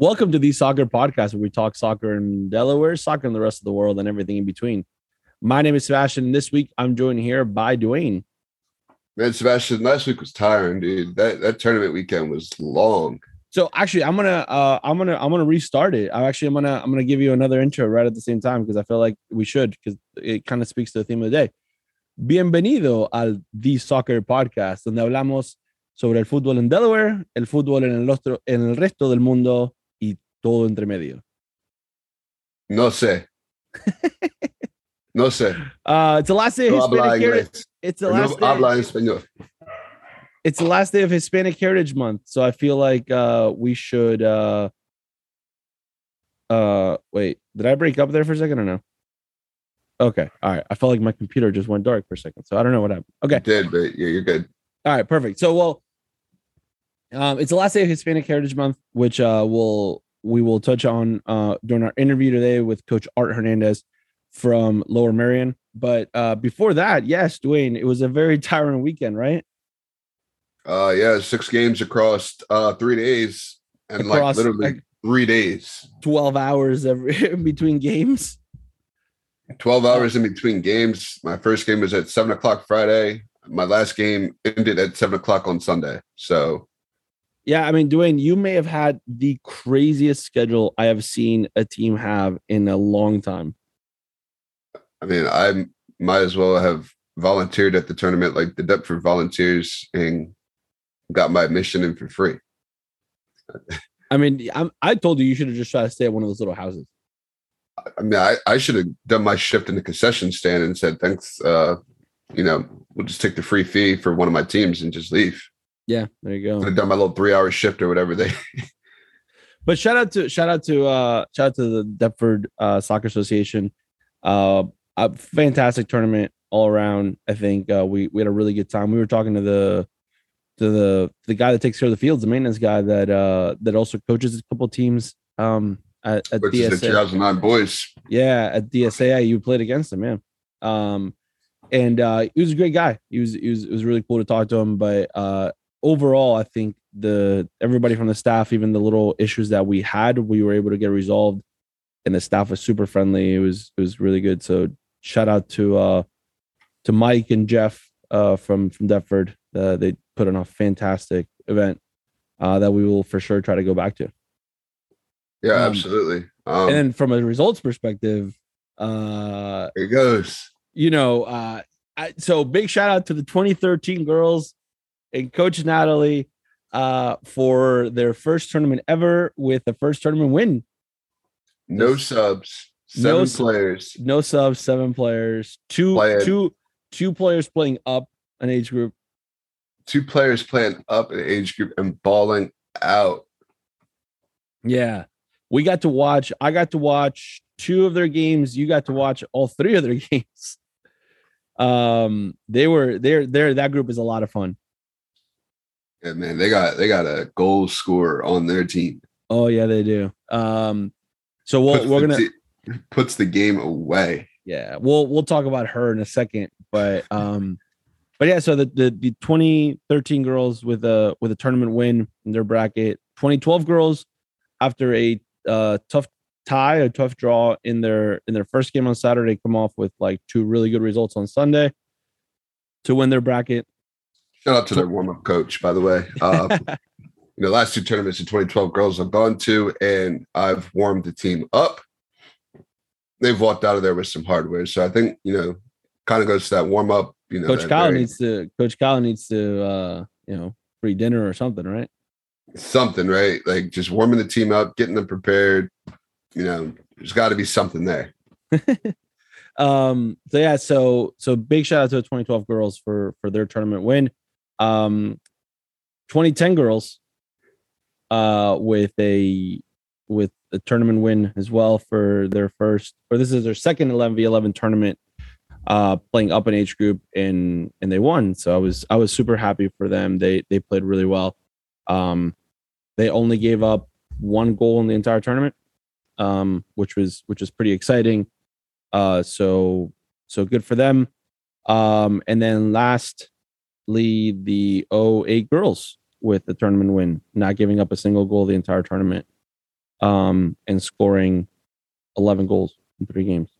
Welcome to the Soccer Podcast, where we talk soccer in Delaware, soccer in the rest of the world, and everything in between. My name is Sebastian. This week, I'm joined here by Dwayne. Man, Sebastian, last week was tiring, dude. That that tournament weekend was long. So actually, I'm gonna uh, I'm gonna I'm gonna restart it. I actually I'm gonna I'm gonna give you another intro right at the same time because I feel like we should because it kind of speaks to the theme of the day. Bienvenido al The Soccer Podcast, donde hablamos sobre el fútbol en Delaware, el fútbol en el, otro, en el resto del mundo todo entre medio. No sé. no sé. Uh, it's the last day of No Hispanic Heritage. It's the No last day. habla español. it's the last day of Hispanic Heritage Month, so I feel like uh we should uh uh wait, did I break up there for a second or no? Okay, all right. I felt like my computer just went dark for a second, so I don't know what happened. Okay, You did, but yeah, you're good. all right, perfect. So well, um, it's the last day of Hispanic Heritage Month, which uh will we will touch on uh during our interview today with Coach Art Hernandez from Lower Merion. But uh before that, yes, Dwayne, it was a very tiring weekend, right? Uh yeah, six games across uh three days and Across, like literally like- three days. 12 hours every in between games. 12 hours in between games. My first game was at seven o'clock Friday. My last game ended at seven o'clock on Sunday. So Yeah, I mean, Dwayne, you may have had the craziest schedule I have seen a team have in a long time. I mean, I might as well have volunteered at the tournament like the Deptford Volunteers and got my admission in for free. I mean, I'm, I told you you should have just tried to stay at one of those little houses. I mean, I, I should have done my shift in the concession stand and said, thanks. Uh, you know, we'll just take the free fee for one of my teams and just leave. Yeah, there you go. Have done my little three hour shift or whatever they But shout out to shout out to uh shout out to the Deptford uh, Soccer Association. Uh, a fantastic tournament all around. I think uh, we we had a really good time. We were talking to the to the the guy that takes care of the fields, the maintenance guy that uh that also coaches a couple teams um at, at is the 2009 boys. Yeah, at DSAI, you played against him, man. Um, and uh, he was a great guy. He was, he was, it was really cool to talk to him. But uh, overall, I think the everybody from the staff, even the little issues that we had, we were able to get resolved, and the staff was super friendly. It was, it was really good. So shout out to uh, to Mike and Jeff uh, from from Deptford. Uh, they put on a fantastic event uh, that we will for sure try to go back to. Yeah, Um, absolutely. Um, and from a results perspective, uh, it goes. you know, uh, I, so big shout out to the 2013 girls and Coach Natalie uh, for their first tournament ever with the first tournament win. No This- subs, no seven sub- players. No subs, seven players, two, Playing. two, two players playing up an age group. Two players playing up an age group and balling out. Yeah, we got to watch. I got to watch two of their games. You got to watch all three of their games. Um, they were there. There, that group is a lot of fun. Yeah, man, they got they got a goal scorer on their team. Oh yeah, they do. Um, so we'll, Puts we're gonna. te- puts the game away. yeah we'll we'll talk about her in a second but um but yeah so the the, the 2013 girls with a with a tournament win in their bracket 2012 girls after a uh tough tie a tough draw in their in their first game on saturday come off with like two really good results on sunday to win their bracket Shout out to their warm up coach, by the way. Uh, you know, last two tournaments in 2012 girls I've gone to, and I've warmed the team up. They've walked out of there with some hardware, so I think you know, kind of goes to that warm up. You know, coach kyle very- needs to coach kyle needs to uh you know free dinner or something right something, right? Like just warming the team up, getting them prepared. You know, there's got to be something there. um so yeah so so big shout out to the 2012 girls for for their tournament win um 2010 girls uh with a with a tournament win as well for their first or this is their second 11v11 tournament uh playing up an age group and and they won. So i was i was super happy for them. They they played really well. Um they only gave up one goal in the entire tournament um which was which was pretty exciting. Uh, so so good for them. Um, and then lastly, the 08 girls with the tournament win, not giving up a single goal the entire tournament. um, and scoring 11 goals in three games.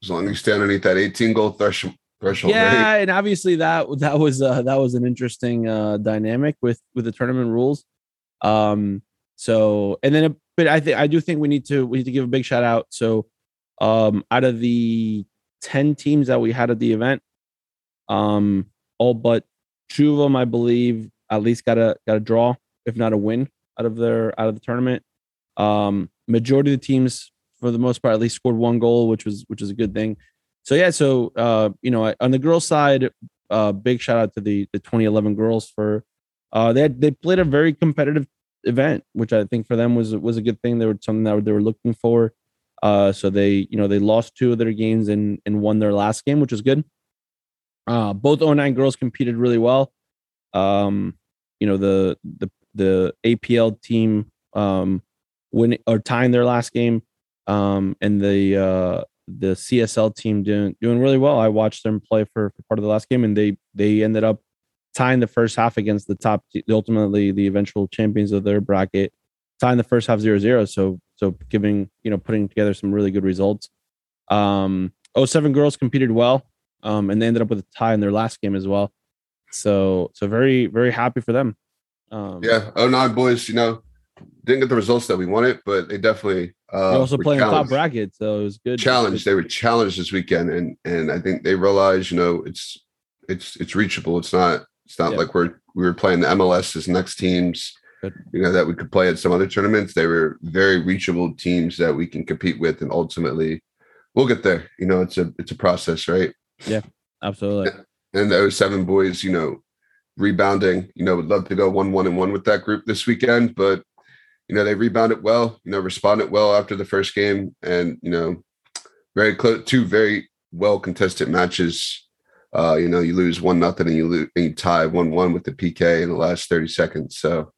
As long as you stay underneath that 18 goal threshold. Threshold, yeah, right? and obviously that that was uh, that was an interesting uh, dynamic with with the tournament rules. Um, so and then, but I think I do think we need to we need to give a big shout out. So, um, out of the ten teams that we had at the event, um, all but two of them, I believe, at least got a got a draw, if not a win, out of their out of the tournament. Um, majority of the teams, for the most part, at least scored one goal, which was which is a good thing. So yeah, so uh, you know, on the girls' side, uh, big shout out to the the 2011 girls for uh, they had, they played a very competitive event, which I think for them was was a good thing. They were something that they were looking for. Uh, so they you know they lost two of their games and and won their last game, which was good. Uh, both 09 girls competed really well. Um, you know the the the APL team um winning or tying their last game um and the uh the CSL team doing doing really well. I watched them play for, for part of the last game and they they ended up tying the first half against the top ultimately the eventual champions of their bracket tying the first half 0-0 so so giving you know putting together some really good results um 07 girls competed well um and they ended up with a tie in their last game as well. So so very very happy for them. Um yeah 09 boys you know didn't get the results that we wanted but they definitely uh also playing top bracket so it was good challenged. they were challenged this weekend and and i think they realized you know it's it's it's reachable. It's not it's not yeah. like we're we were playing the mls as next teams Good. you know that we could play at some other tournaments. They were very reachable teams that we can compete with and ultimately we'll get there. You know it's a it's a process right yeah absolutely and those seven boys you know rebounding you know would love to go one one and one with that group this weekend but you know, they rebounded well, you know, responded well after the first game and, you know, very close, two very well contested matches. Uh, you know, you lose one nothing and you lose and you tie one one with the PK in the last 30 seconds. So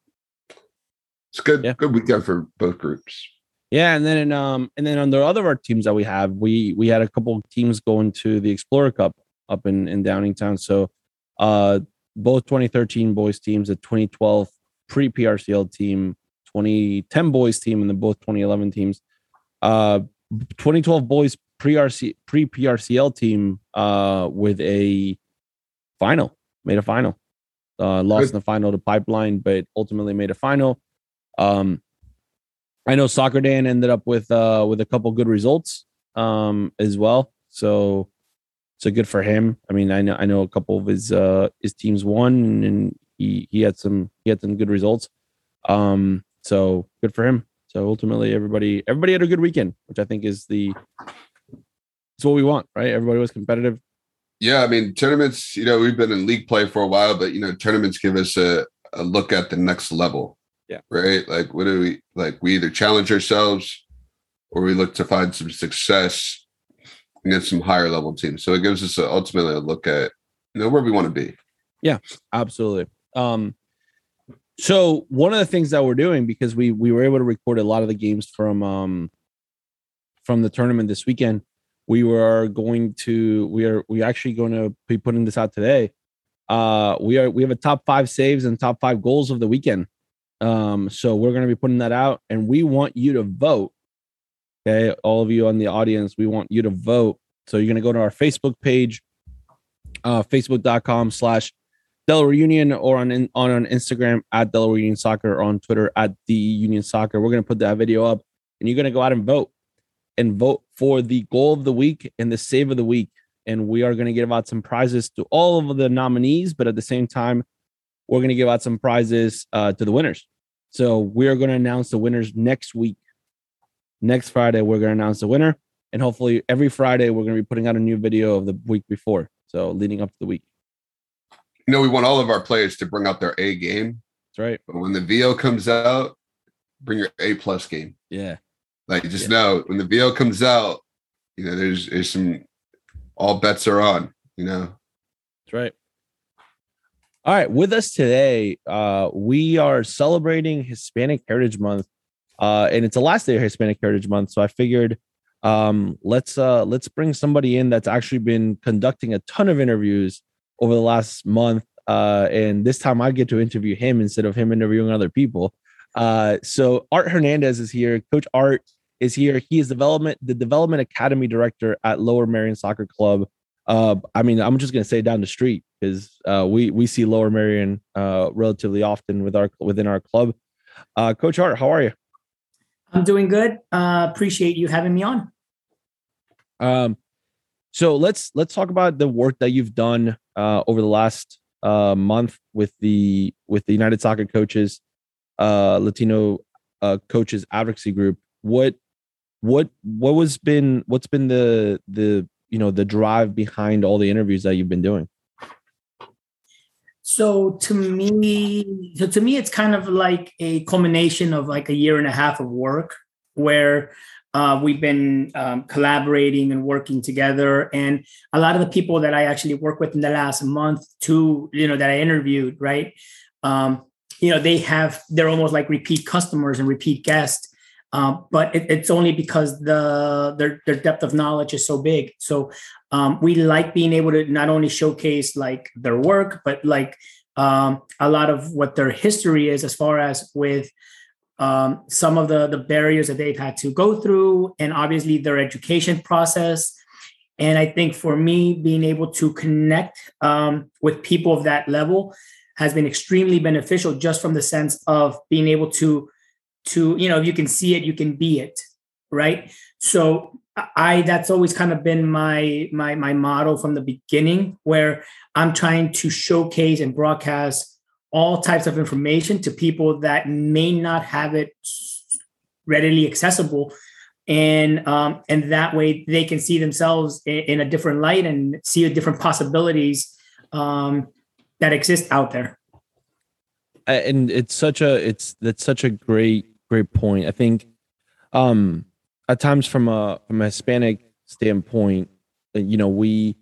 it's good, yeah. good weekend for both groups. Yeah, and then um and then on the other our teams that we have, we we had a couple of teams going to the Explorer Cup up in in Downingtown. So uh both 2013 boys teams, a 2012 pre PRCL team 2010 boys team and then both 2011 teams. Uh, 2012 boys pre RC pre PRCL team uh, with a final, made a final. Uh, lost Good. in the final to Pipeline, but ultimately made a final. Um, I know Soccer Dan ended up with uh, with a couple good results um, as well. So so good for him. I mean, I know I know a couple of his uh, his teams won, and he he had some he had some good results. Um, so good for him. So ultimately, everybody everybody had a good weekend, which I think is the it's what we want, right? Everybody was competitive. Yeah, I mean tournaments. You know, we've been in league play for a while, but you know, tournaments give us a, a look at the next level. Yeah. Right. Like, what do we like? We either challenge ourselves, or we look to find some success against some higher level teams. So it gives us a, ultimately a look at you know where we want to be. Yeah, absolutely. Um, so one of the things that we're doing because we we were able to record a lot of the games from um from the tournament this weekend, we were going to we are we actually going to be putting this out today. Uh we are we have a top 5 saves and top 5 goals of the weekend. Um so we're going to be putting that out and we want you to vote. Okay, all of you on the audience, we want you to vote. So you're going to go to our Facebook page uh facebook.com slash Delaware Union or on on, on Instagram at Delaware Union Soccer or on Twitter at the Union Soccer. We're gonna put that video up and you're gonna go out and vote and vote for the goal of the week and the save of the week. And we are gonna give out some prizes to all of the nominees, but at the same time, we're gonna give out some prizes uh, to the winners. So we are gonna announce the winners next week. Next Friday, we're gonna announce the winner. And hopefully every Friday we're gonna be putting out a new video of the week before. So leading up to the week you know, we want all of our players to bring out their A game. That's right. But when the VO comes out, bring your A plus game. Yeah. Like just yeah. know when the VO comes out, you know, there's there's some all bets are on, you know. That's right. All right, with us today, uh, we are celebrating Hispanic Heritage Month, uh, and it's the last day of Hispanic Heritage Month. So I figured, um, let's uh, let's bring somebody in that's actually been conducting a ton of interviews over the last month. Uh, and this time I get to interview him instead of him interviewing other people. Uh, so Art Hernandez is here. Coach Art is here. He is development the development academy director at Lower Merion Soccer Club. Uh, I mean, I'm just gonna say down the street because uh, we we see Lower Merion uh, relatively often with our within our club. Uh, Coach Art, how are you? I'm doing good. Uh, appreciate you having me on. Um, so let's let's talk about the work that you've done uh, over the last uh, month with the with the United Soccer Coaches uh, Latino uh, Coaches Advocacy Group. What what what was been what's been the the you know the drive behind all the interviews that you've been doing? So to me, so to me, it's kind of like a culmination of like a year and a half of work where uh, we've been um, collaborating and working together. And a lot of the people that I actually work with in the last month, two, you know, that I interviewed, right? Um, you know, they have, they're almost like repeat customers and repeat guests. Um, but it, it's only because the their, their depth of knowledge is so big. So um, we like being able to not only showcase like their work, but like um, a lot of what their history is as far as with um, some of the the barriers that they've had to go through, and obviously their education process. And I think for me, being able to connect um, with people of that level has been extremely beneficial, just from the sense of being able to to you know if you can see it, you can be it, right? So I that's always kind of been my my my model from the beginning, where I'm trying to showcase and broadcast all types of information to people that may not have it readily accessible and um, and that way they can see themselves in, in, a different light and see different possibilities um, that exist out there and it's such a it's that's such a great great point i think um at times from a from a hispanic standpoint you know we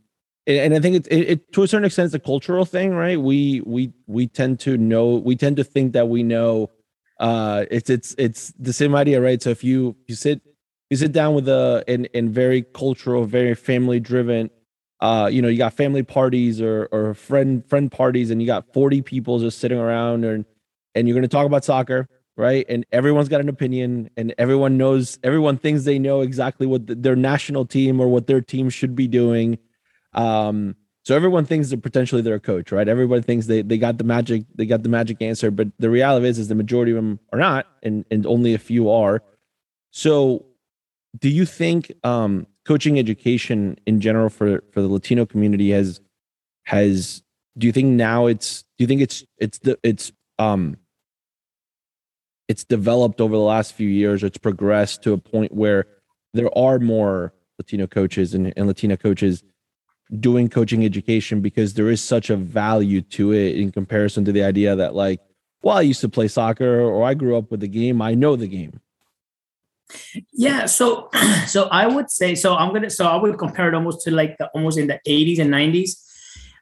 and I think it's it, it, to a certain extent it's a cultural thing, right? We we we tend to know we tend to think that we know. Uh, it's it's it's the same idea, right? So if you you sit you sit down with a in in very cultural, very family driven, uh, you know, you got family parties or or friend friend parties, and you got forty people just sitting around, and and you're going to talk about soccer, right? And everyone's got an opinion, and everyone knows everyone thinks they know exactly what the, their national team or what their team should be doing um, so everyone thinks that potentially they're their coach, right? Everyone thinks they, they got the magic, they got the magic answer, but the reality is, is the majority of them are not, and and only a few are. So, do you think um, coaching education in general for for the Latino community has has? Do you think now it's? Do you think it's it's the it's um it's developed over the last few years? It's progressed to a point where there are more Latino coaches and, and Latina coaches doing coaching education because there is such a value to it in comparison to the idea that like well i used to play soccer or i grew up with the game. I know the game. Yeah so so i would say so i'm gonna so i would compare it almost to like the almost in the 80s and 90s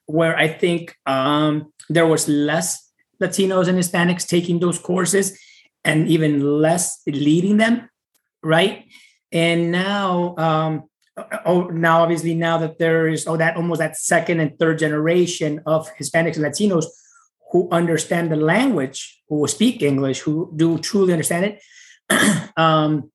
where i think um there was less latinos and hispanics taking those courses and even less leading them right? And now um oh now obviously now that there is oh that almost that second and third generation of hispanics and latinos who understand the language who speak english who do truly understand it um,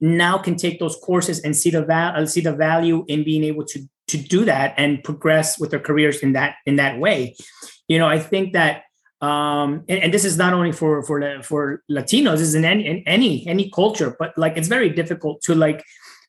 now can take those courses and see the val- see the value in being able to to do that and progress with their careers in that in that way. You know i think that um, and, and, this is not only for for for Latinos, this is in any in any any culture, but like it's very difficult to like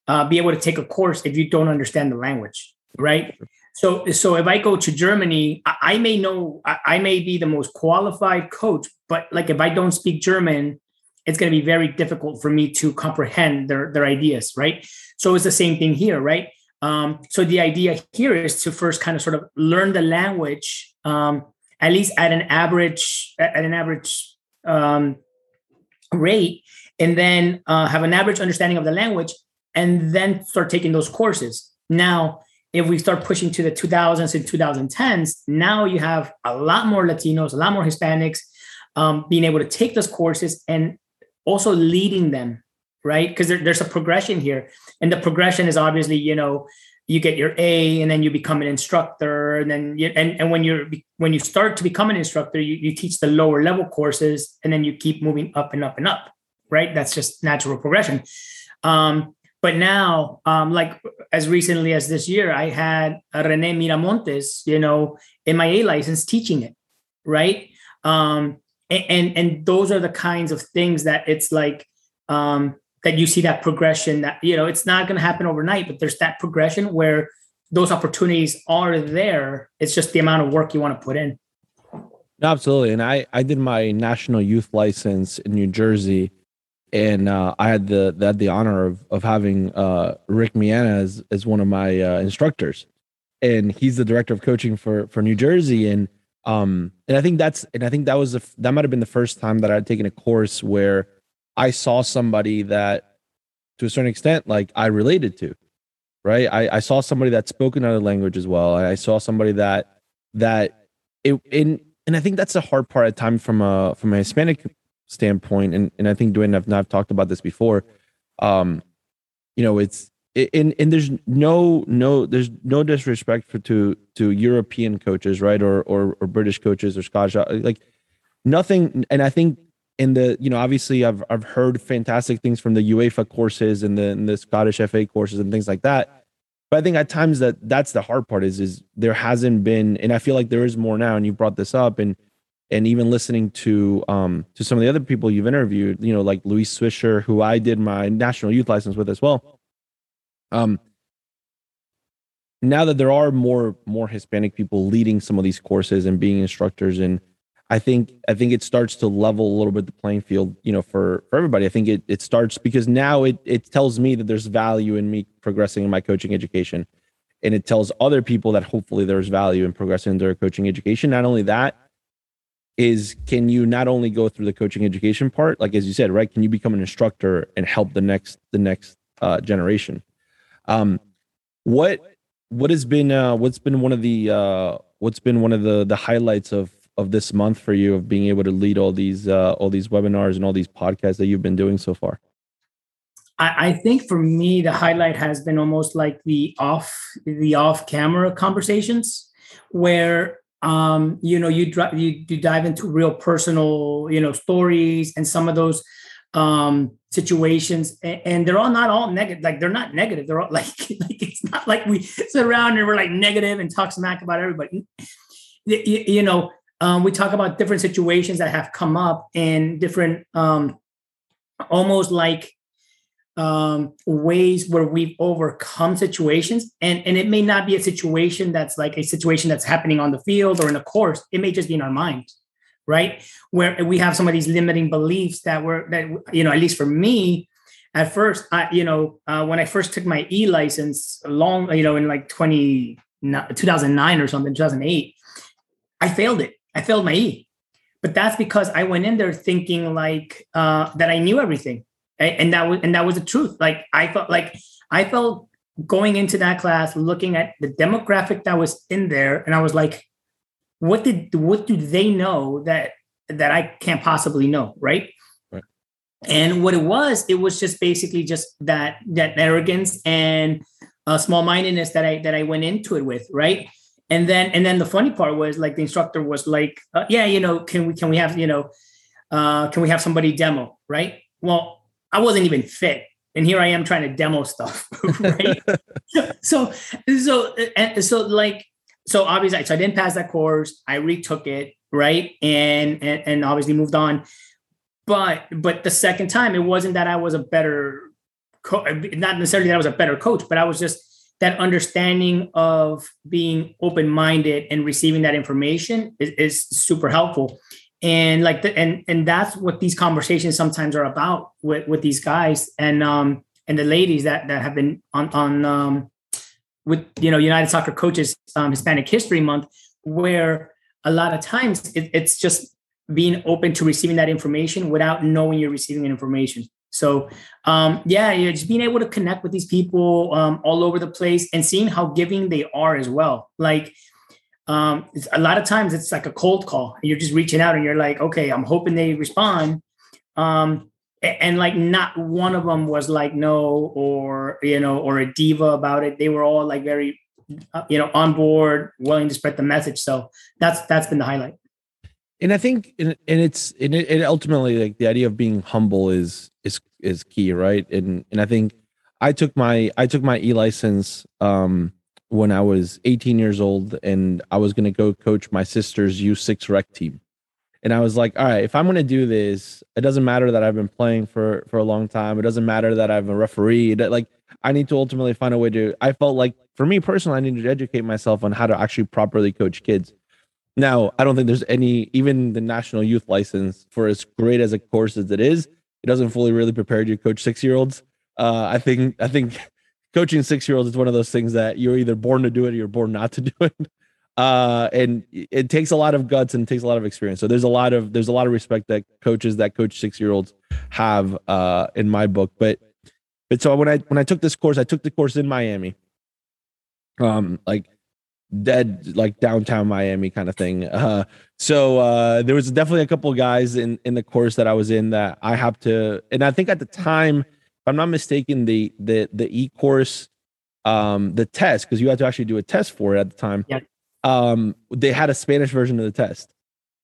uh, be able to take a course if you don't understand the language, right? So, so if I go to Germany, I, I may know, I, I, may be the most qualified coach, but like if I don't speak German, it's going to be very difficult for me to comprehend their their ideas, right? So it's the same thing here, right? Um, so the idea here is to first kind of sort of learn the language, um, at least at an average at an average um, rate, and then uh, have an average understanding of the language, and then start taking those courses. Now, if we start pushing to the 2000s and 2010s, now you have a lot more Latinos, a lot more Hispanics um, being able to take those courses and also leading them, right? Because there, there's a progression here. And the progression is obviously, you know, you get your A and then you become an instructor and then you, and, and when you're when you start to become an instructor you, you teach the lower level courses and then you keep moving up and up and up right? That's just natural progression. Um, but now um, like as recently as this year I had Rene Miramontes you know in my A license teaching it right? Um, and, and and those are the kinds of things that it's like um, that you see that progression that you know it's not going to happen overnight but there's that progression where those opportunities are there. It's just the amount of work you want to put in. Absolutely. And i i did my national youth license in new jersey and uh, i had the had the honor of of having uh, rick miana as, as one of my uh, instructors. And he's the director of coaching for for new jersey. And um and i think that's and i think that was a, that might have been the first time that i'd taken a course where I saw somebody that, to a certain extent, like I related to, right? I, I saw somebody that spoke another language as well. I saw somebody that that it in and I think that's the hard part at times from a from a Hispanic standpoint. And and I think Dwayne and I've talked about this before. Um, you know, it's and and there's no no there's no disrespect for to to European coaches, right? Or or or British coaches or Scottish like nothing. And I think in the you know obviously I've I've heard fantastic things from the UEFA courses and the and the Scottish FA courses and things like that. But I think at times that that's the hard part is is there hasn't been and I feel like there is more now and you brought this up and and even listening to um to some of the other people you've interviewed, you know, like Luis Swisher, who I did my national youth license with as well. Um now that there are more more Hispanic people leading some of these courses and being instructors and I think I think it starts to level a little bit the playing field, you know, for for everybody. I think it it starts because now it it tells me that there's value in me progressing in my coaching education, and it tells other people that hopefully there's value in progressing in their coaching education. Not only that, is can you not only go through the coaching education part, like as you said, right? Can you become an instructor and help the next the next uh, generation? Um, what what has been uh, what's been one of the uh, what's been one of the the highlights of of this month for you of being able to lead all these uh, all these webinars and all these podcasts that you've been doing so far? I, I think for me, the highlight has been almost like the off the off camera conversations where um, you know you, dr- you you dive into real personal you know stories and some of those um, situations and, and, they're all not all negative like they're not negative they're all like, like it's not like we sit around and we're like negative and talk smack about everybody you, you know um, we talk about different situations that have come up and different um, almost like um, ways where we've overcome situations. And and it may not be a situation that's like a situation that's happening on the field or in a course. It may just be in our mind right? Where we have some of these limiting beliefs that were that you know at least for me at first i you know uh, when i first took my e license long you know in like 20 2009 or something 2008 i failed it I failed my E. But that's because I went in there thinking like uh, that I knew everything, and that was and that was the truth. Like I felt like I felt going into that class, looking at the demographic that was in there, and I was like, what did what do they know that that I can't possibly know, right? right. And what it was, it was just basically just that that arrogance and uh, small mindedness that I that I went into it with, right? And then and then the funny part was like the instructor was like uh, yeah you know can we can we have you know uh, can we have somebody demo? Right? Well i wasn't even fit and here i am trying to demo stuff right? So so and so like so obviously so i didn't pass that course i retook it right? And and, and obviously moved on. But but the second time it wasn't that i was a better co- not necessarily that i was a better coach but i was just that understanding of being open-minded and receiving that information is, is super helpful. And like the, and and that's what these conversations sometimes are about with with these guys and um and the ladies that that have been on on um with you know united soccer coaches um, hispanic history month where a lot of times it, it's just being open to receiving that information without knowing you're receiving information so um, yeah, you know, just being able to connect with these people um, all over the place and seeing how giving they are as well. Like um, a lot of times it's like a cold call. And you're just reaching out and you're like, okay, I'm hoping they respond. Um, and like not one of them was like no or you know or a diva about it they were all like very uh, you know on board willing to spread the message so that's that's been the highlight and i think and, it's and it ultimately like the idea of being humble is is is key right and and i think i took my i took my e license um when i was 18 years old and i was to go coach my sister's u6 rec team and I was like, all right, if I'm to do this, it doesn't matter that I've been playing for for a long time. It doesn't matter that I'm a referee. That like I need to ultimately find a way to. I felt like for me personally, I needed to educate myself on how to actually properly coach kids. Now, I don't think there's any even the national youth license for as great as a course as it is. It doesn't fully really prepare you to coach six year olds. Uh, I think I think coaching six year olds is one of those things that you're either born to do it or you're born not to do it. Uh and it takes a lot of guts and it takes a lot of experience. So there's a lot of there's a lot of respect that coaches that coach six year olds have uh in my book. But but so when i when i took this course i took the course in miami. Um like dead like downtown miami kind of thing uh so uh there was definitely a couple of guys in in the course that i was in that i have to and i think at the time if i'm not mistaken the the the e course um the test because you had to actually do a test for it at the time yeah um, they had a Spanish version of the test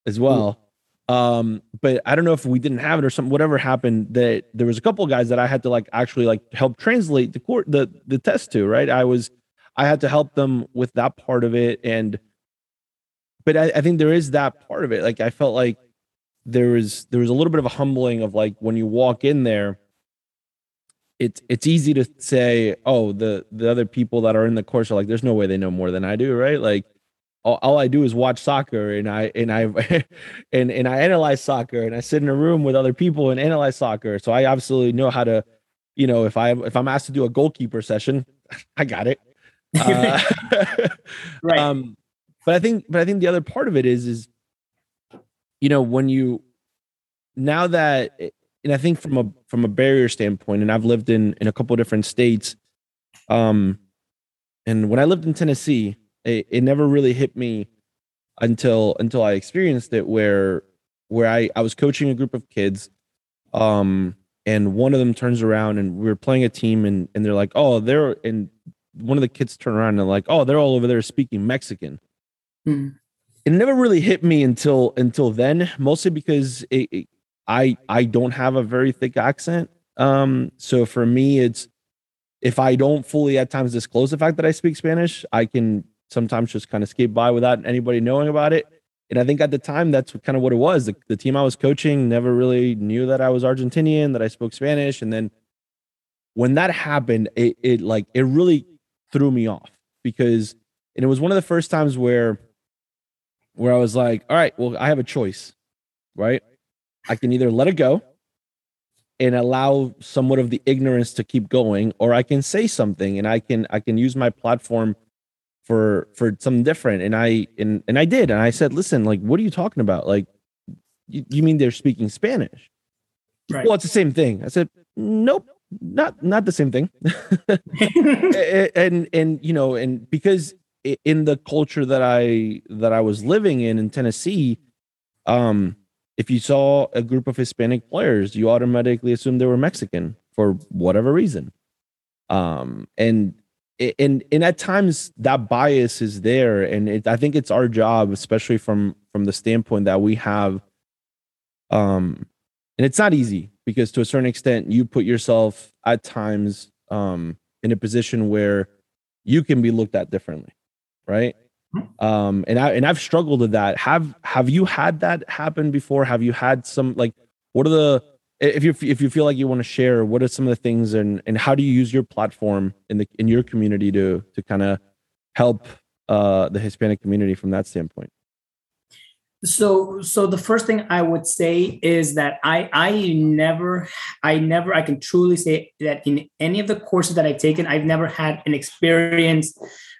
as well. Um, but I don't know if we didn't have it or something, whatever happened that there was a couple guys that I had to like actually like help translate the court, the, the test to, right. I was, I had to help them with that part of it. And, but I, I think there is that part of it. Like, I felt like there was, there was a little bit of a humbling of like, when you walk in there, it's it's easy to say, oh, the the other people that are in the course are like, there's no way they know more than I do, right? Like all, all, I do is watch soccer and I and I and and I analyze soccer and I sit in a room with other people and analyze soccer. So I absolutely know how to, you know, if I if I'm asked to do a goalkeeper session, I got it. Uh, right. Um, but I think but I think the other part of it is is you know when you now that and I think from a from a barrier standpoint, and I've lived in in a couple different states. Um, and when I lived in Tennessee, it, it never really hit me until until I experienced it where where I, I was coaching a group of kids um and one of them turns around and we are playing a team and and they're like oh they're and one of the kids turn around and they're like oh they're all over there speaking Mexican mm. it never really hit me until until then mostly because it, it, I I don't have a very thick accent um so for me it's if I don't fully at times disclose the fact that I speak Spanish I can sometimes just kind of skate by without anybody knowing about it. And I think at the time that's kind of what it was. The, the team I was coaching never really knew that I was Argentinian, that I spoke Spanish. And then when that happened, it, it like it really threw me off because and it was one of the first times where where I was like, all right, well, I have a choice, right? I can either let it go and allow somewhat of the ignorance to keep going, or I can say something and I can I can use my platform for for something different. And i and and i did and i said listen like what are you talking about? Like you, you mean they're speaking spanish? Right. well it's the same thing. I said nope not not the same thing. And and you know and because in the culture that i that i was living in in tennessee um if you saw a group of hispanic players you automatically assumed they were mexican for whatever reason. Um and and and at times that bias is there. And it, i think it's our job especially from from the standpoint that we have um and it's not easy because to a certain extent you put yourself at times um in a position where you can be looked at differently right? Mm-hmm. um and i and i've struggled with that. Have have you had that happen before? Have you had some like what are the if you if you feel like you want to share what are some of the things and and how do you use your platform in the in your community to to kind of help uh the hispanic community from that standpoint so so the first thing i would say is that i i never i never i can truly say that in any of the courses that i've taken i've never had an experience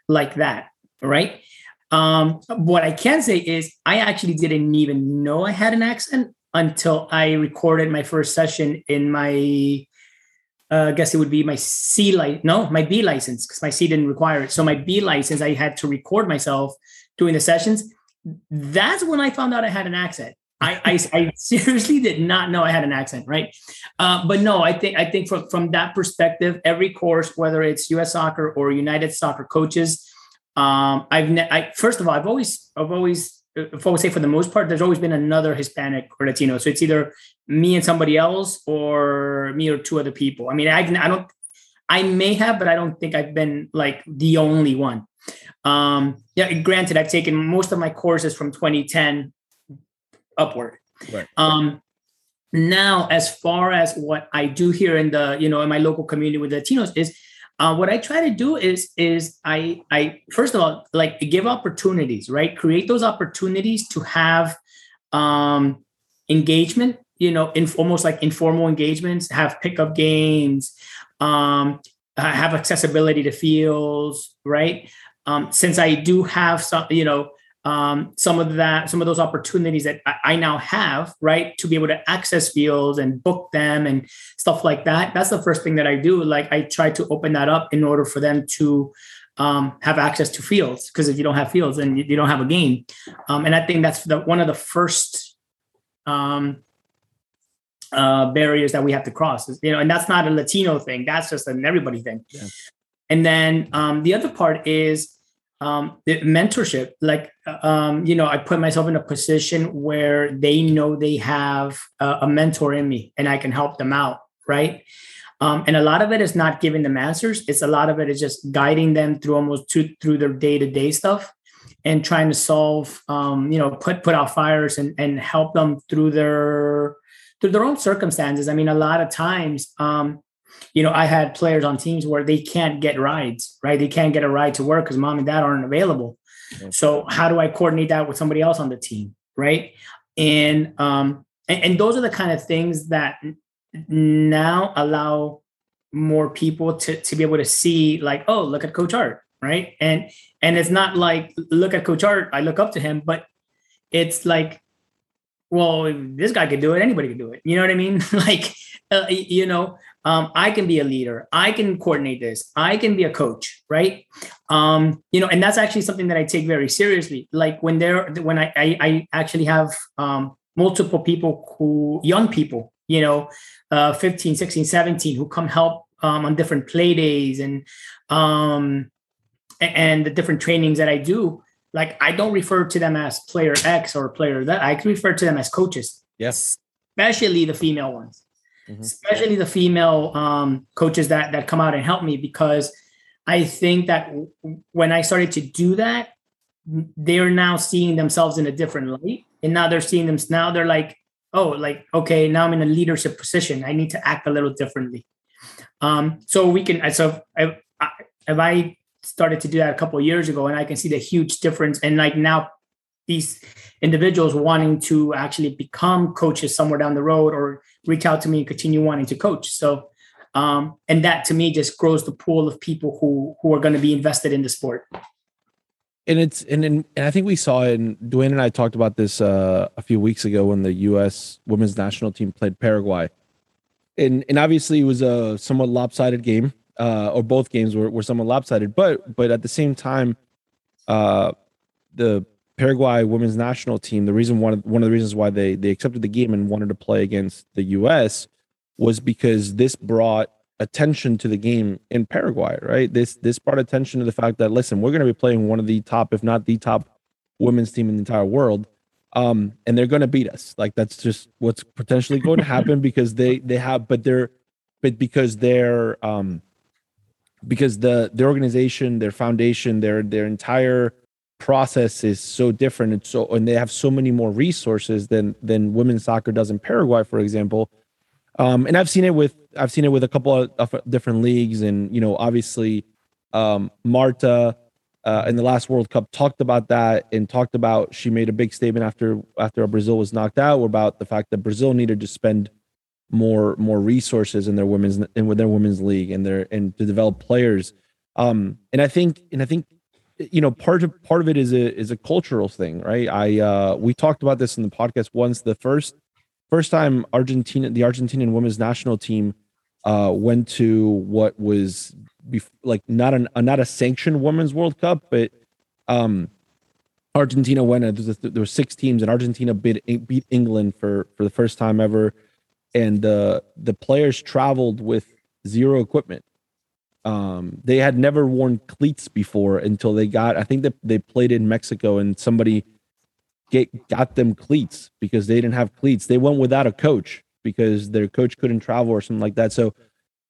like that right um what i can say is i actually didn't even know i had an accent until I recorded my first session in my, uh, I guess it would be my C license, no, my B license, because my C didn't require it. So my B license, I had to record myself doing the sessions. That's when I found out I had an accent. I, I, I seriously did not know I had an accent, right? Uh, but no, I think I think from from that perspective, every course, whether it's U.S. Soccer or United Soccer coaches, um, I've ne- I, first of all, I've always I've always if I would say for the most part, there's always been another Hispanic or Latino. So it's either me and somebody else or me or two other people. I mean, I I don't I may have, but I don't think I've been like the only one. Um, yeah, granted, I've taken most of my courses from 2010 upward. Right. Um, now, as far as what I do here in the, you know, in my local community with Latinos is uh, what I try to do is, is I, I, first of all, like give opportunities, right? Create those opportunities to have um, engagement, you know, in almost like informal engagements, have pickup games, um, have accessibility to fields, right? Um, since I do have some, you know, um, some of that, some of those opportunities that I, now have, right, to be able to access fields and book them and stuff like that. That's the first thing that I do. Like I try to open that up in order for them to um, have access to fields. Because if you don't have fields, then you, you don't have a game. Um, and I think that's the, one of the first um, uh, barriers that we have to cross. You know, and that's not a Latino thing. That's just an everybody thing. Yeah. And then um, the other part is um, the mentorship. Like, um, you know, I put myself in a position where they know they have a, a mentor in me, and I can help them out. Right. Um, and a lot of it is not giving them answers. It's a lot of it is just guiding them through almost to, through their day to day stuff and trying to solve, um, you know, put put out fires and and help them through their through their own circumstances. I mean, a lot of times, um, you know, I had players on teams where they can't get rides, right? They can't get a ride to work because mom and dad aren't available. So how do I coordinate that with somebody else on the team, right? And um, and, and those are the kind of things that now allow more people to to be able to see, like, oh, look at Coach Art, right? And and it's not like look at Coach Art, I look up to him, but it's like well, this guy could do it, anybody could do it. You know what I mean? like, uh, you know, um, I can be a leader. I can coordinate this. I can be a coach, right? Um, you know, and that's actually something that I take very seriously. Like when there, when I, I, I actually have um, multiple people who, young people, you know, uh, 15, 16, 17, who come help um, on different play days and, um, and the different trainings that I do like I don't refer to them as player X or player that I refer to them as coaches. Yes. Especially the female ones. Mm-hmm. Especially the female um, coaches that that come out and help me because I think that when I started to do that, they're now seeing themselves in a different light. And now they're seeing them now they're like, oh, like, okay, now I'm in a leadership position. I need to act a little differently. Um, so we can so if, if I started to do that a couple years ago and i can see the huge difference and like now these individuals wanting to actually become coaches somewhere down the road or reach out to me and continue wanting to coach so um, and that to me just grows the pool of people who who are going to be invested in the sport and it's and, and I think we saw it and Dwayne and I talked about this uh, a few weeks ago when the US women's national team played Paraguay. And and obviously it was a somewhat lopsided game uh, or both games were, were somewhat lopsided. But but at the same time, uh, the Paraguay women's national team, the reason one of, one of the reasons why they they accepted the game and wanted to play against the U.S. was because this brought attention to the game in Paraguay. Right, this this brought attention to the fact that listen, we're going to be playing one of the top, if not the top, women's team in the entire world. Um, and they're going to beat us. Like that's just what's potentially going to happen because they they have, but they're, but because they're um because the the organization, their foundation, their their entire process is so different and so and they have so many more resources than than women's soccer does in Paraguay, for example. Um, and I've seen it with I've seen it with a couple of, of different leagues, and you know, obviously, um, Marta uh, in the last World Cup talked about that and talked about she made a big statement after after Brazil was knocked out about the fact that Brazil needed to spend more more resources in their women's in with their women's league and their and to develop players. Um, and I think and I think you know part of part of it is a is a cultural thing, right? I uh, we talked about this in the podcast once. The first first time Argentina the Argentinian women's national team uh, went to what was bef- like not an not a sanctioned women's World Cup, but um, Argentina went. There were six teams, and Argentina beat beat England for for the first time ever, and the the players traveled with zero equipment. Um, they had never worn cleats before until they got. I think that they played in Mexico, and somebody get got them cleats because they didn't have cleats. They went without a coach because their coach couldn't travel or something like that. So,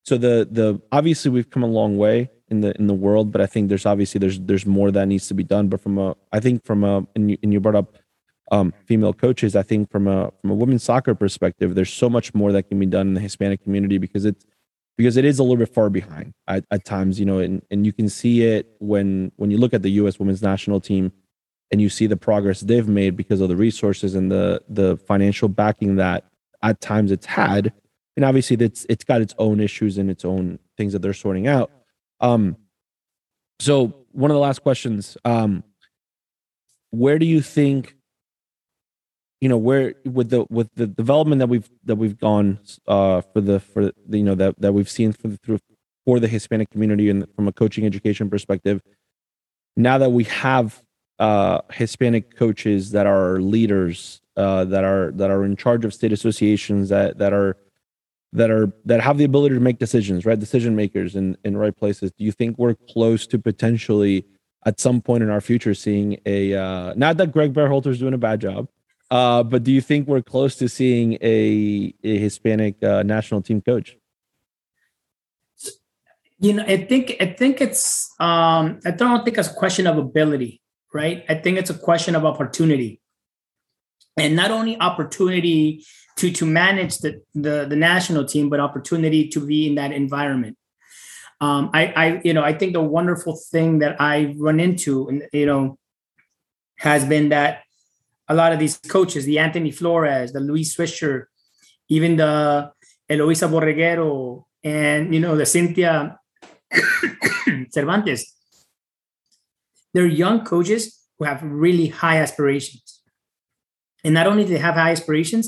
so the the obviously we've come a long way in the in the world, but I think there's obviously there's there's more that needs to be done. But from a I think from a and you, and you brought up um, female coaches, I think from a from a women's soccer perspective, there's so much more that can be done in the Hispanic community because it's because it is a little bit far behind at, at times, you know, and, and you can see it when when you look at the U.S. women's national team and you see the progress they've made because of the resources and the the financial backing that at times it's had, and obviously it's it's got its own issues and its own things that they're sorting out. Um, so one of the last questions, um, where do you think you know where with the with the development that we've that we've gone uh for the for the, you know that that we've seen for the, through for the Hispanic community and from a coaching education perspective now that we have uh Hispanic coaches that are leaders uh that are that are in charge of state associations that that are that are that have the ability to make decisions right? Decision makers in in right places. Do you think we're close to potentially at some point in our future seeing a uh not that Greg Berhalter's doing a bad job uh, but do you think we're close to seeing a, a Hispanic uh, national team coach? You know, I think I think it's um, I don't think it's a question of ability, right? I think it's a question of opportunity, and not only opportunity to to manage the the, the national team, but opportunity to be in that environment. Um, I, I, you know, I think the wonderful thing that I run into, and you know, has been that a lot of these coaches, the Anthony Flores, the Luis Swisher, even the Eloisa Borreguero, and you know the Cynthia Cervantes. They're young coaches who have really high aspirations. And not only do they have high aspirations,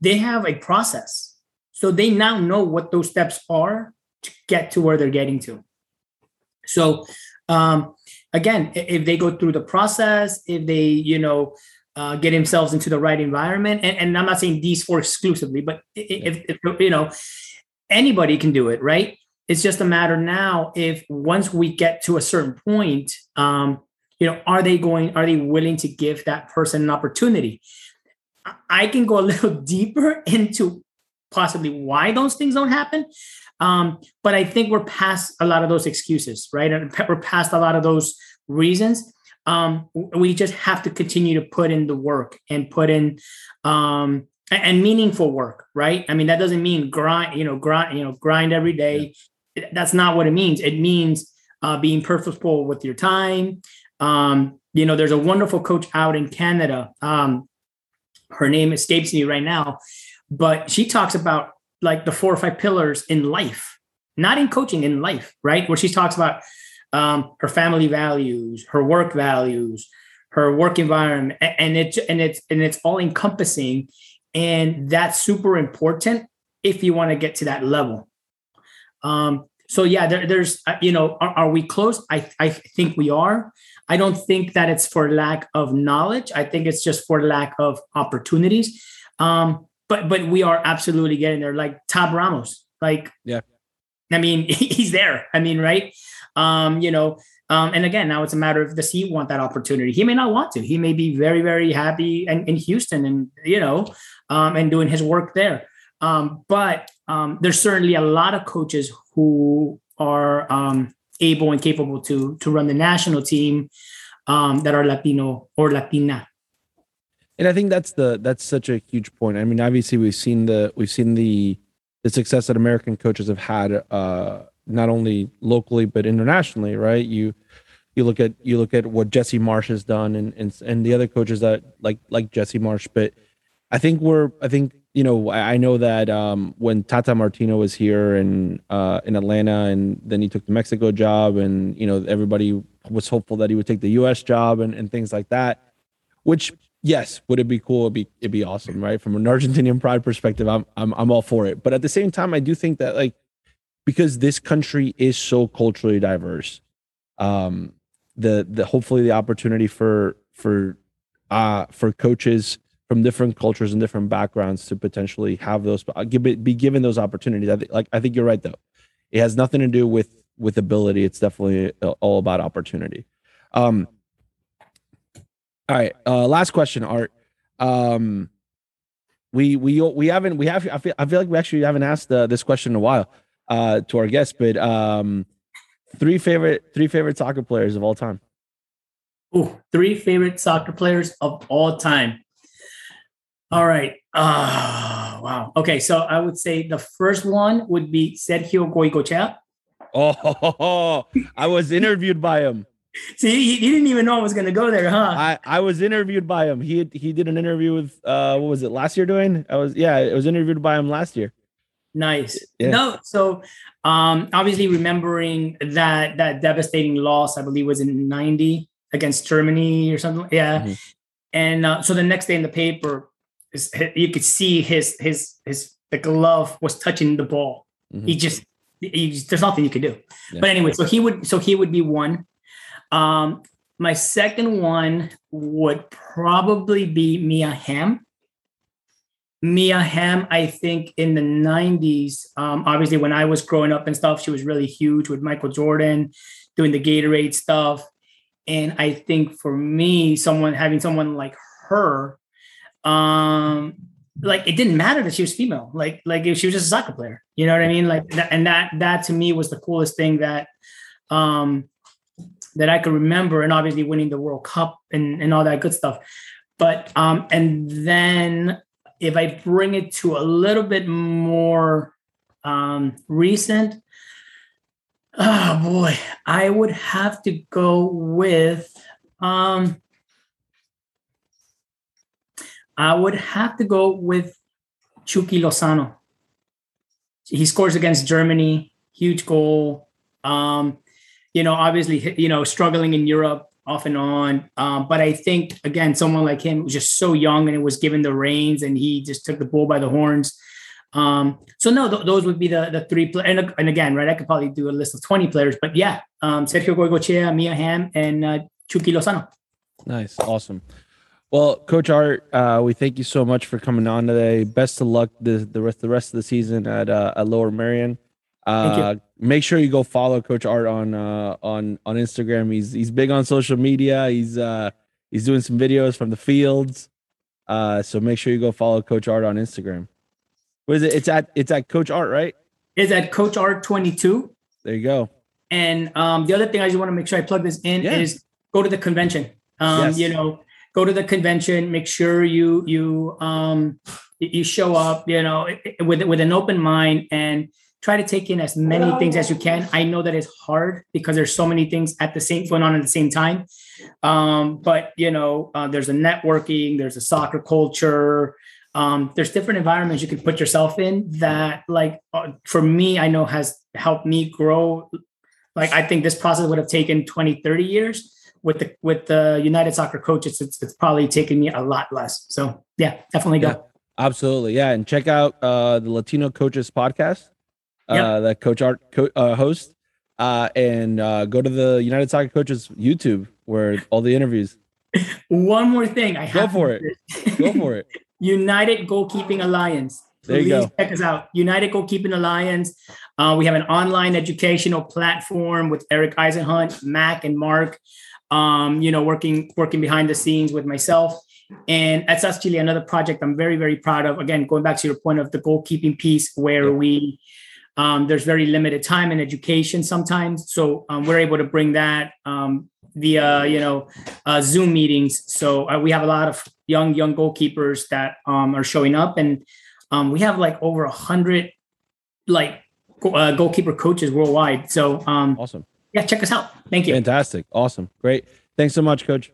they have a process. So they now know what those steps are to get to where they're getting to. So um, again, if they go through the process, if they, you know, uh, get themselves into the right environment, and, and I'm not saying these four exclusively, but if, if, you know, anybody can do it, right? It's just a matter now if once we get to a certain point, um, you know, are they going, are they willing to give that person an opportunity? I can go a little deeper into possibly why those things don't happen. Um, but I think we're past a lot of those excuses, right? And we're past a lot of those reasons. Um, we just have to continue to put in the work and put in um, and meaningful work, right? I mean, that doesn't mean grind, you know, grind, you know, grind every day. Yeah. That's not what it means. It means uh, being purposeful with your time. Um, you know, there's a wonderful coach out in Canada. Um, her name escapes me right now, but she talks about like the four or five pillars in life, not in coaching, in life, right? Where she talks about um, her family values, her work values, her work environment, and it's and it's and it's all encompassing, and that's super important if you want to get to that level. Um, so yeah, there, there's uh, you know, are, are we close? I I think we are. I don't think that it's for lack of knowledge. I think it's just for lack of opportunities. Um, but but we are absolutely getting there. Like Tab Ramos, like yeah, I mean he's there. I mean right, um, you know. Um, and again, now it's a matter of does he want that opportunity? He may not want to. He may be very, very happy in, in Houston and you know, um, and doing his work there. Um, but um, there's certainly a lot of coaches who are um, able and capable to to run the national team um, that are Latino or Latina and I think that's the that's such a huge point. I mean, obviously we've seen the we've seen the the success that American coaches have had uh not only locally but internationally, right? You you look at you look at what Jesse Marsch has done and and and the other coaches that like like Jesse Marsch, but I think we're I think you know I, I know that um when Tata Martino was here and uh in Atlanta and then he took the Mexico job and you know everybody was hopeful that he would take the US job and, and things like that, which yes, would it be cool? It'd be it'd be awesome, right? From an Argentinian pride perspective, I'm I'm I'm all for it. But at the same time, I do think that like because this country is so culturally diverse, um, the the hopefully the opportunity for for uh for coaches from different cultures and different backgrounds to potentially have those uh, be given those opportunities. I think like I think you're right though. It has nothing to do with with ability. It's definitely uh, all about opportunity. Um all right, uh last question Art. Um we we we haven't we have I feel I feel like we actually haven't asked uh, this question in a while uh to our guests, but um three favorite three favorite soccer players of all time. Ooh, three favorite soccer players of all time. All right. Uh, wow. Okay. So I would say the first one would be Sergio Goycochea. Oh, I was interviewed by him. See, he, didn't even know I was going to go there, huh? I, I was interviewed by him. He he did an interview with uh what was it last year doing? I was yeah, I was interviewed by him last year. Nice. Yeah. No, so um obviously remembering that that devastating loss, I believe was in 90 against Germany or something. Yeah. Mm-hmm. And uh, so the next day in the paper, you could see his his his the glove was touching the ball. Mm-hmm. He just he, there's nothing you could do. Yeah. But anyway, so he would so he would be one. Um, my second one would probably be Mia Hamm. Mia Hamm, I think in the 90s, um, obviously when I was growing up and stuff, she was really huge with Michael Jordan doing the Gatorade stuff. And I think for me, someone having someone like her, um, like it didn't matter that she was female. Like, like if she was just a soccer player, you know what I mean? Like, that, and that, that to me was the coolest thing that, um, that I could remember, and obviously winning the World Cup and, and all that good stuff. But um, and then if I bring it to a little bit more um, recent, oh boy, I would have to go with um, I would have to go with Chucky Lozano. He scores against Germany, huge goal. Um, you know, obviously, you know, struggling in Europe off and on. Um, but I think again, someone like him was just so young and it was given the reins, and he just took the bull by the horns. Um, so no, th- those would be the the three. Play- and, and again, right, I could probably do a list of twenty players, but yeah, um, Sergio Goycochea, Mia Hamm, and uh, Chucky Lozano. Nice, awesome. Well, Coach Art, uh, we thank you so much for coming on today. Best of luck the the rest the rest of the season at uh, at Lower Merion. Uh, make sure you go follow Coach Art on uh, on on Instagram. He's he's big on social media. He's uh, he's doing some videos from the fields. Uh, so make sure you go follow Coach Art on Instagram. What is it? It's at it's at Coach Art, right? It's at Coach Art twenty two. There you go. And um, the other thing I just want to make sure I plug this in yeah. is go to the convention. Um, yes. You know, go to the convention. Make sure you you um, you show up. You know, with with an open mind and try to take in as many things as you can. I know that it's hard because there's so many things at the same going on at the same time. Um, but you know, uh, there's a networking, there's a soccer culture, um, there's different environments you can put yourself in that, like, uh, for me, I know has helped me grow. Like, I think this process would have taken 20, 30 years. With the with the United Soccer Coaches, it's, it's probably taken me a lot less. So yeah, definitely go. Yeah, absolutely, yeah, and check out uh, the Latino Coaches podcast uh, that Coach Art co- uh, host, uh, and uh, go to the United Soccer Coaches YouTube where all the interviews. One more thing, I go for it. go for it. United Goalkeeping Alliance. There you go. check us out. United Goalkeeping Alliance. Uh, we have an online educational platform with Eric Eisenhunt, Mac, and Mark. Um, you know, working working behind the scenes with myself. And that's actually another project I'm very, very proud of. Again, going back to your point of the goalkeeping piece, where yeah. we um, there's very limited time in education sometimes, so um, we're able to bring that um, via you know uh, Zoom meetings. So uh, we have a lot of young young goalkeepers that um, are showing up, and um, we have like over a hundred like uh, goalkeeper coaches worldwide. So um, awesome! Yeah, check us out. Thank you. Fantastic. Awesome. Great. Thanks so much, Coach.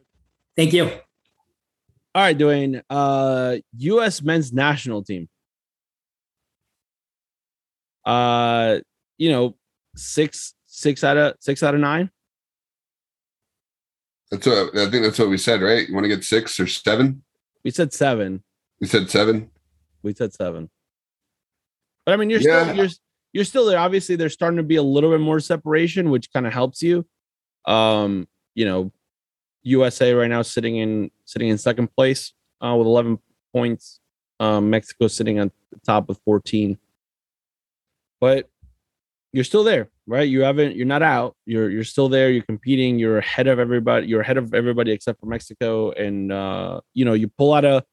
Thank you. All right, Dwayne. Uh, U.S. men's national team uh, you know, six six out of six out of nine. That's what I think. That's what we said, right? You want to get six or seven? We said seven. We said seven. We said seven. But I mean, you're yeah. still you're you're still there. Obviously, there's starting to be a little bit more separation, which kind of helps you. Um, you know, USA right now sitting in sitting in second place uh, with 11 points. Um, Mexico sitting on the top with 14. But you're still there, right? You haven't, you're not out. You're you're still there. You're competing. You're ahead of everybody. You're ahead of everybody except for Mexico. And uh, you know, you pull out a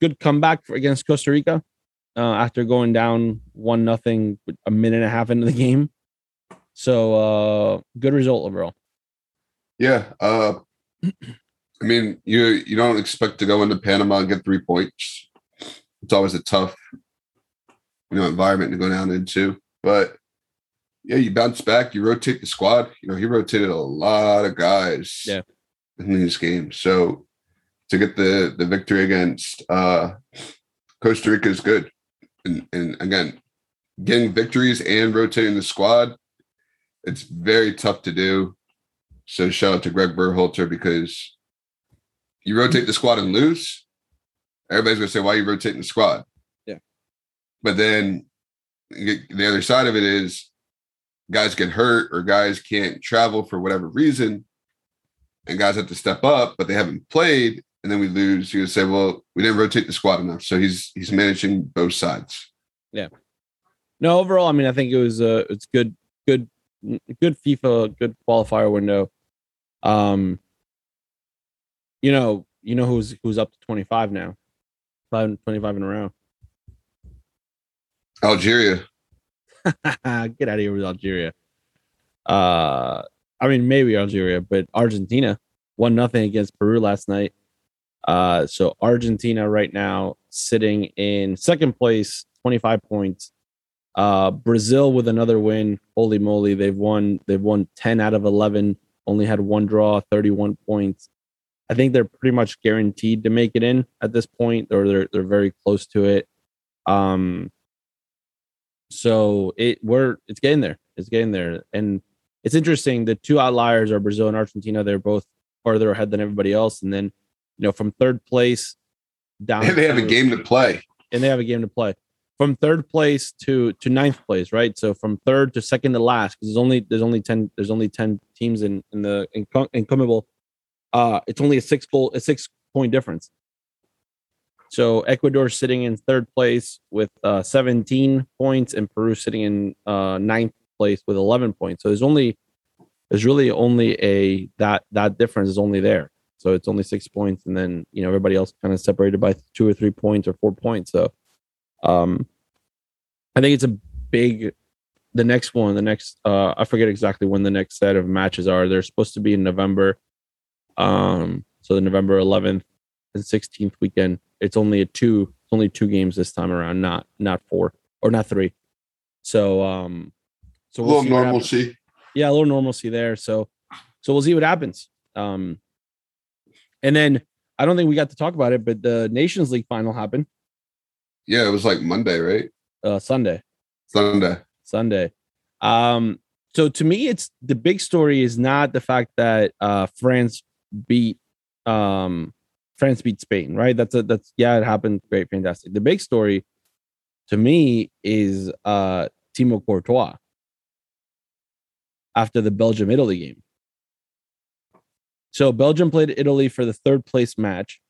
good comeback against Costa Rica uh, after going down one nothing a minute and a half into the game. So uh, good result overall. Yeah. Uh, I mean, you you don't expect to go into Panama and get three points. It's always a tough, you know, environment to go down into. But yeah, you bounce back, you rotate the squad. You know, he rotated a lot of guys yeah. in these games. So to get the the victory against uh Costa Rica is good. And and again, getting victories and rotating the squad, it's very tough to do. So shout out to Greg Berhalter because you rotate the squad and lose, everybody's gonna say, "Why are you rotating the squad?" But then the other side of it is guys get hurt or guys can't travel for whatever reason, and guys have to step up, but they haven't played, and then we lose. You say, "Well, we didn't rotate the squad enough." So he's he's managing both sides. Yeah. No, overall, I mean, I think it was uh it's good, good, good FIFA, good qualifier window. Um, you know, you know who's who's up to 25 now. 25 in a row. Algeria. Get out of here with Algeria. Uh I mean maybe Algeria, but Argentina won nothing against Peru last night. Uh so Argentina right now sitting in second place, 25 points. Uh Brazil with another win. Holy moly, they've won they've won 10 out of 11, only had one draw, 31 points. I think they're pretty much guaranteed to make it in at this point, or they're they're very close to it. Um, so it we're it's getting there. It's getting there, and it's interesting. The two outliers are Brazil and Argentina. They're both farther ahead than everybody else, and then you know from third place down. And they have a game to play. And they have a game to play from third place to to ninth place, right? So from third to second to last, because there's only there's only ten there's only ten teams in in the in, in uh, it's only a six goal, a six point difference. So Ecuador sitting in third place with uh, 17 points, and Peru sitting in uh, ninth place with 11 points. So there's only there's really only a that that difference is only there. So it's only six points, and then you know everybody else kind of separated by two or three points or four points. So, um, I think it's a big. The next one, the next, uh, I forget exactly when the next set of matches are. They're supposed to be in November. Um, so the November 11th and 16th weekend, it's only a two, it's only two games this time around, not not four or not three. So um, so we'll a little normalcy. Yeah, a little normalcy there. So so we'll see what happens. Um, and then I don't think we got to talk about it, but the Nations League final happened. Yeah, it was like Monday, right? Uh, Sunday. Sunday. Sunday. Um, so to me, it's the big story is not the fact that uh, France beat um France beat Spain, right? That's a that's yeah, it happened. Great, fantastic. The big story to me is uh Timo Courtois after the Belgium Italy game. So Belgium played Italy for the third place match,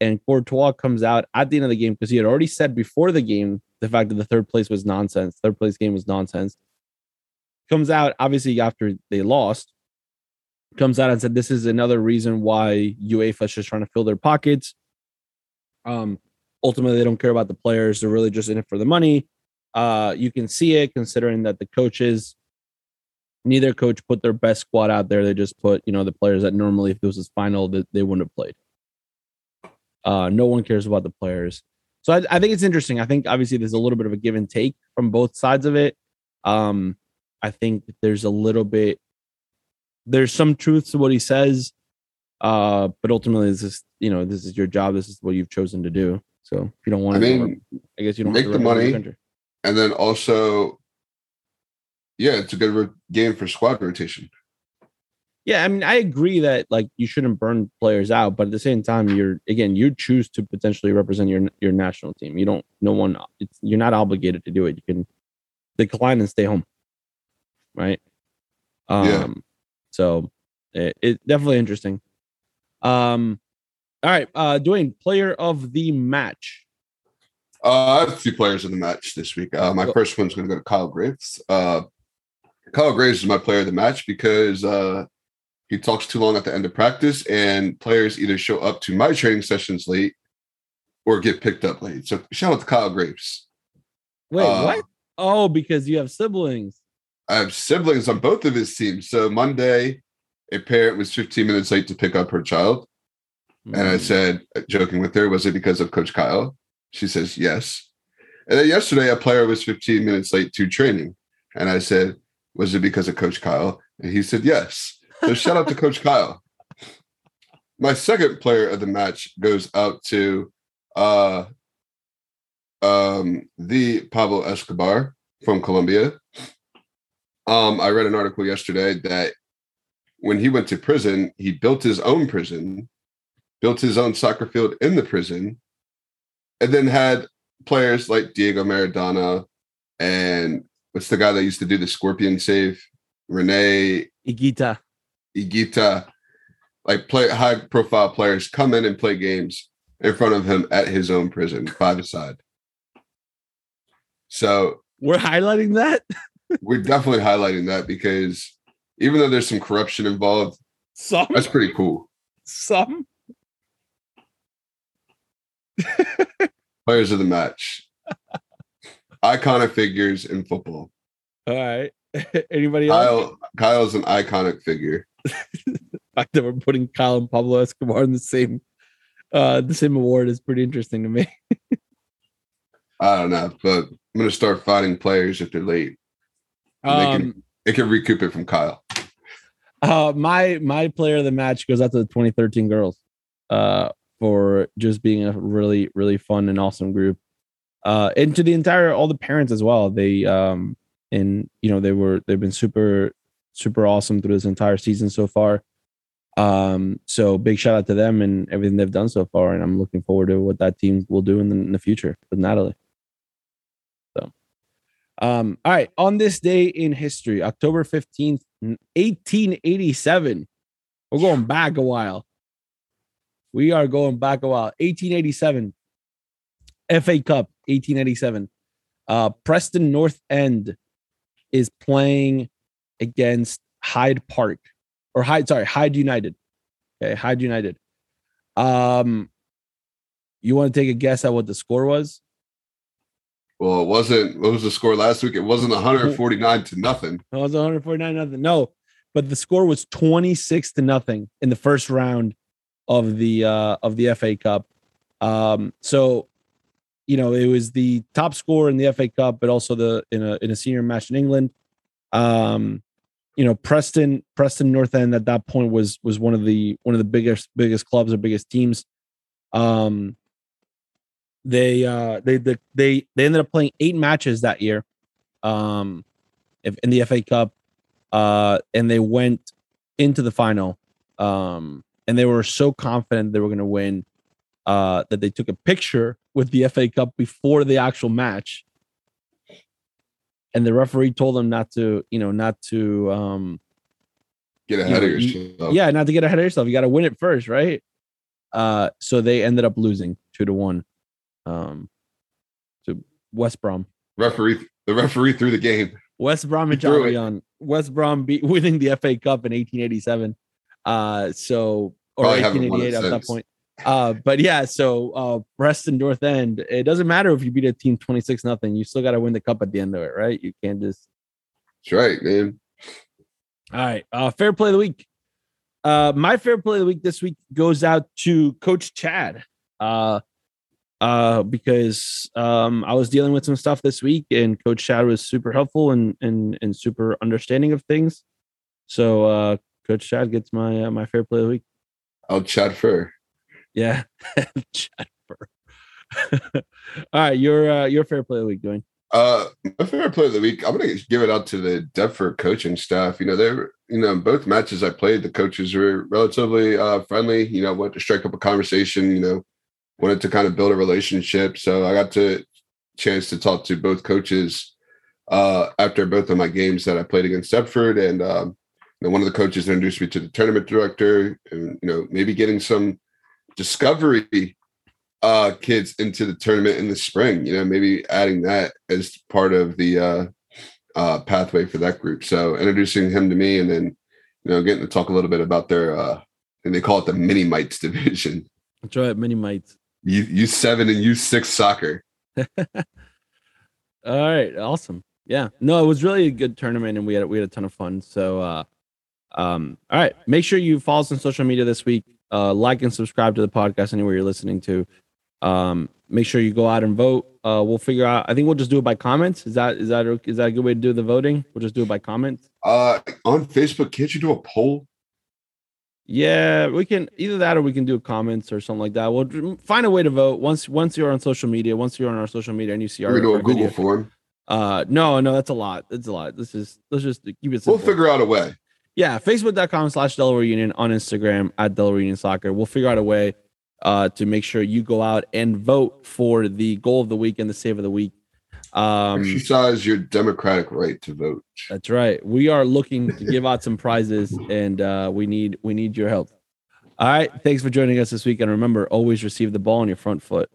and Courtois comes out at the end of the game because he had already said before the game the fact that the third place was nonsense. Third place game was nonsense. Comes out obviously after they lost, comes out and said this is another reason why UEFA is just trying to fill their pockets. Um, ultimately, they don't care about the players; they're really just in it for the money. Uh, you can see it considering that the coaches, neither coach put their best squad out there. They just put you know the players that normally, if this was final, that they wouldn't have played. Uh, no one cares about the players. So I, I think it's interesting. I think obviously there's a little bit of a give and take from both sides of it. Um, I think there's a little bit there's some truth to what he says, uh, but ultimately, this is you know this is your job. This is what you've chosen to do. So if you don't want I to, mean, I guess you don't make the money, and then also, yeah, it's a good game for squad rotation. Yeah, I mean, I agree that like you shouldn't burn players out, but at the same time, you're again you choose to potentially represent your your national team. You don't. No one. It's you're not obligated to do it. You can decline and stay home, right? Um, yeah. So it, it definitely interesting. Um, all right, uh, Dwayne, player of the match. Uh, I have two players in the match this week. Uh, my first one's going to go to Kyle Graves. Uh, Kyle Graves is my player of the match because uh, he talks too long at the end of practice, and players either show up to my training sessions late or get picked up late. So shout out to Kyle Graves. Wait, uh, what? Oh, because you have siblings. I have siblings on both of his teams. So Monday, a parent was 15 minutes late to pick up her child. Mm. And I hmm. said, joking with her, was it because of Coach Kyle? She says, yes. And then yesterday, a player was 15 minutes late to training. And I said, was it because of Coach Kyle? And he said, yes. So shout out to Coach Kyle. My second player of the match goes out to uh, um, the Pablo Escobar from Colombia. Um, I read an article yesterday that when he went to prison, he built his own prison, built his own soccer field in the prison, and then had players like Diego Maradona and what's the guy that used to do the scorpion save? Rene Higuita. Higuita, like play high profile players come in and play games in front of him at his own prison, five aside. So we're highlighting that. we're definitely highlighting that because even though there's some corruption involved, some that's pretty cool. Some players of the match, iconic figures in football. All right. Anybody else? Kyle, Kyle's an iconic figure. the fact that we're putting Kyle and Pablo Escobar in the same uh the same award is pretty interesting to me. I don't know, but I'm gonna start fighting players if they're late. Um, they, can, they can recoup it from Kyle. Uh, my my player of the match goes out to the 2013 girls, uh, for just being a really really fun and awesome group, uh, and to the entire all the parents as well. They um and you know they were they've been super super awesome through this entire season so far. Um, so big shout out to them and everything they've done so far, and I'm looking forward to what that team will do in the, in the future with Natalie. Um, all right, on this day in history, October 15th, 1887, we're going back a while. We are going back a while. 1887, FA Cup, 1887. Uh, Preston North End is playing against Hyde Park or Hyde, sorry, Hyde United. Okay, Hyde United. Um, you want to take a guess at what the score was? Well, it wasn't. What was the score last week? It wasn't 149 to nothing. It was 149 nothing. No, but the score was 26 to nothing in the first round of the uh of the FA Cup. Um, so you know, it was the top score in the FA Cup, but also the in a in a senior match in England. Um, you know Preston Preston North End at that point was was one of the one of the biggest biggest clubs or biggest teams. Um, they uh they they they, they ended up playing eight matches that year, um, in the FA Cup, uh, and they went into the final. Um, and they were so confident they were going to win, uh, that they took a picture with the FA Cup before the actual match and the referee told them not to, you know, not to um get ahead you know, of yourself. yeah, not to get ahead of yourself. You got to win it first, right? Uh, so they ended up losing two to one, um, to West Brom. Referee, the referee threw the game. West Bromwich Albion. West Brom beat winning the FA Cup in 1887. Uh, so or Probably 1888 at that point. Uh, but yeah, so uh, Preston North End. It doesn't matter if you beat a team twenty six nothing. You still got to win the cup at the end of it, right? You can't just. That's right, man. All right, uh, fair play of the week. Uh, my fair play of the week this week goes out to Coach Chad. Uh, uh, because um, I was dealing with some stuff this week, and Coach Chad was super helpful and and and super understanding of things. So, uh, Coach Chad gets my uh, my fair play of the week. I'll Chad for. Yeah. Chad Fur. All right, your uh, your fair play of the week, doing. Uh, my favorite play of the week. I'm gonna give it out to the Deptford coaching staff. You know, they're you know both matches I played, the coaches were relatively uh, friendly. You know, went to strike up a conversation. You know, wanted to kind of build a relationship. So I got to chance to talk to both coaches uh, after both of my games that I played against Deptford, and um, one of the coaches introduced me to the tournament director, and you know, maybe getting some discovery uh, kids into the tournament in the spring. You know, maybe adding that as part of the uh, uh, pathway for that group. So introducing him to me, and then you know, getting to talk a little bit about their uh, and they call it the mini mites division. That's right, mini mites. U U seven and U six soccer. All right, awesome. Yeah, no, it was really a good tournament, and we had we had a ton of fun. So, uh, um, all right, make sure you follow us on social media this week. Uh, like and subscribe to the podcast anywhere you're listening to. Um, make sure you go out and vote. Uh, we'll figure out. I think we'll just do it by comments. Is that is that is that a good way to do the voting? We'll just do it by comments. Uh, on Facebook, can't you do a poll? Yeah, we can either that or we can do comments or something like that. We'll find a way to vote once once you're on social media. Once you're on our social media and you see our, we do a Google video. form. Uh, no, no, that's a lot. That's a lot. This is let's just keep it Simple. We'll figure out a way. yeah, facebook.com slash Delaware Union on Instagram at Delaware Union Soccer. We'll figure out a way uh, to make sure you go out and vote for the goal of the week and the save of the week. Um, Exercise your democratic right to vote. that's right. We are looking to give out some prizes, and uh, we need we need your help. All right, thanks for joining us this week, and remember, always receive the ball on your front foot.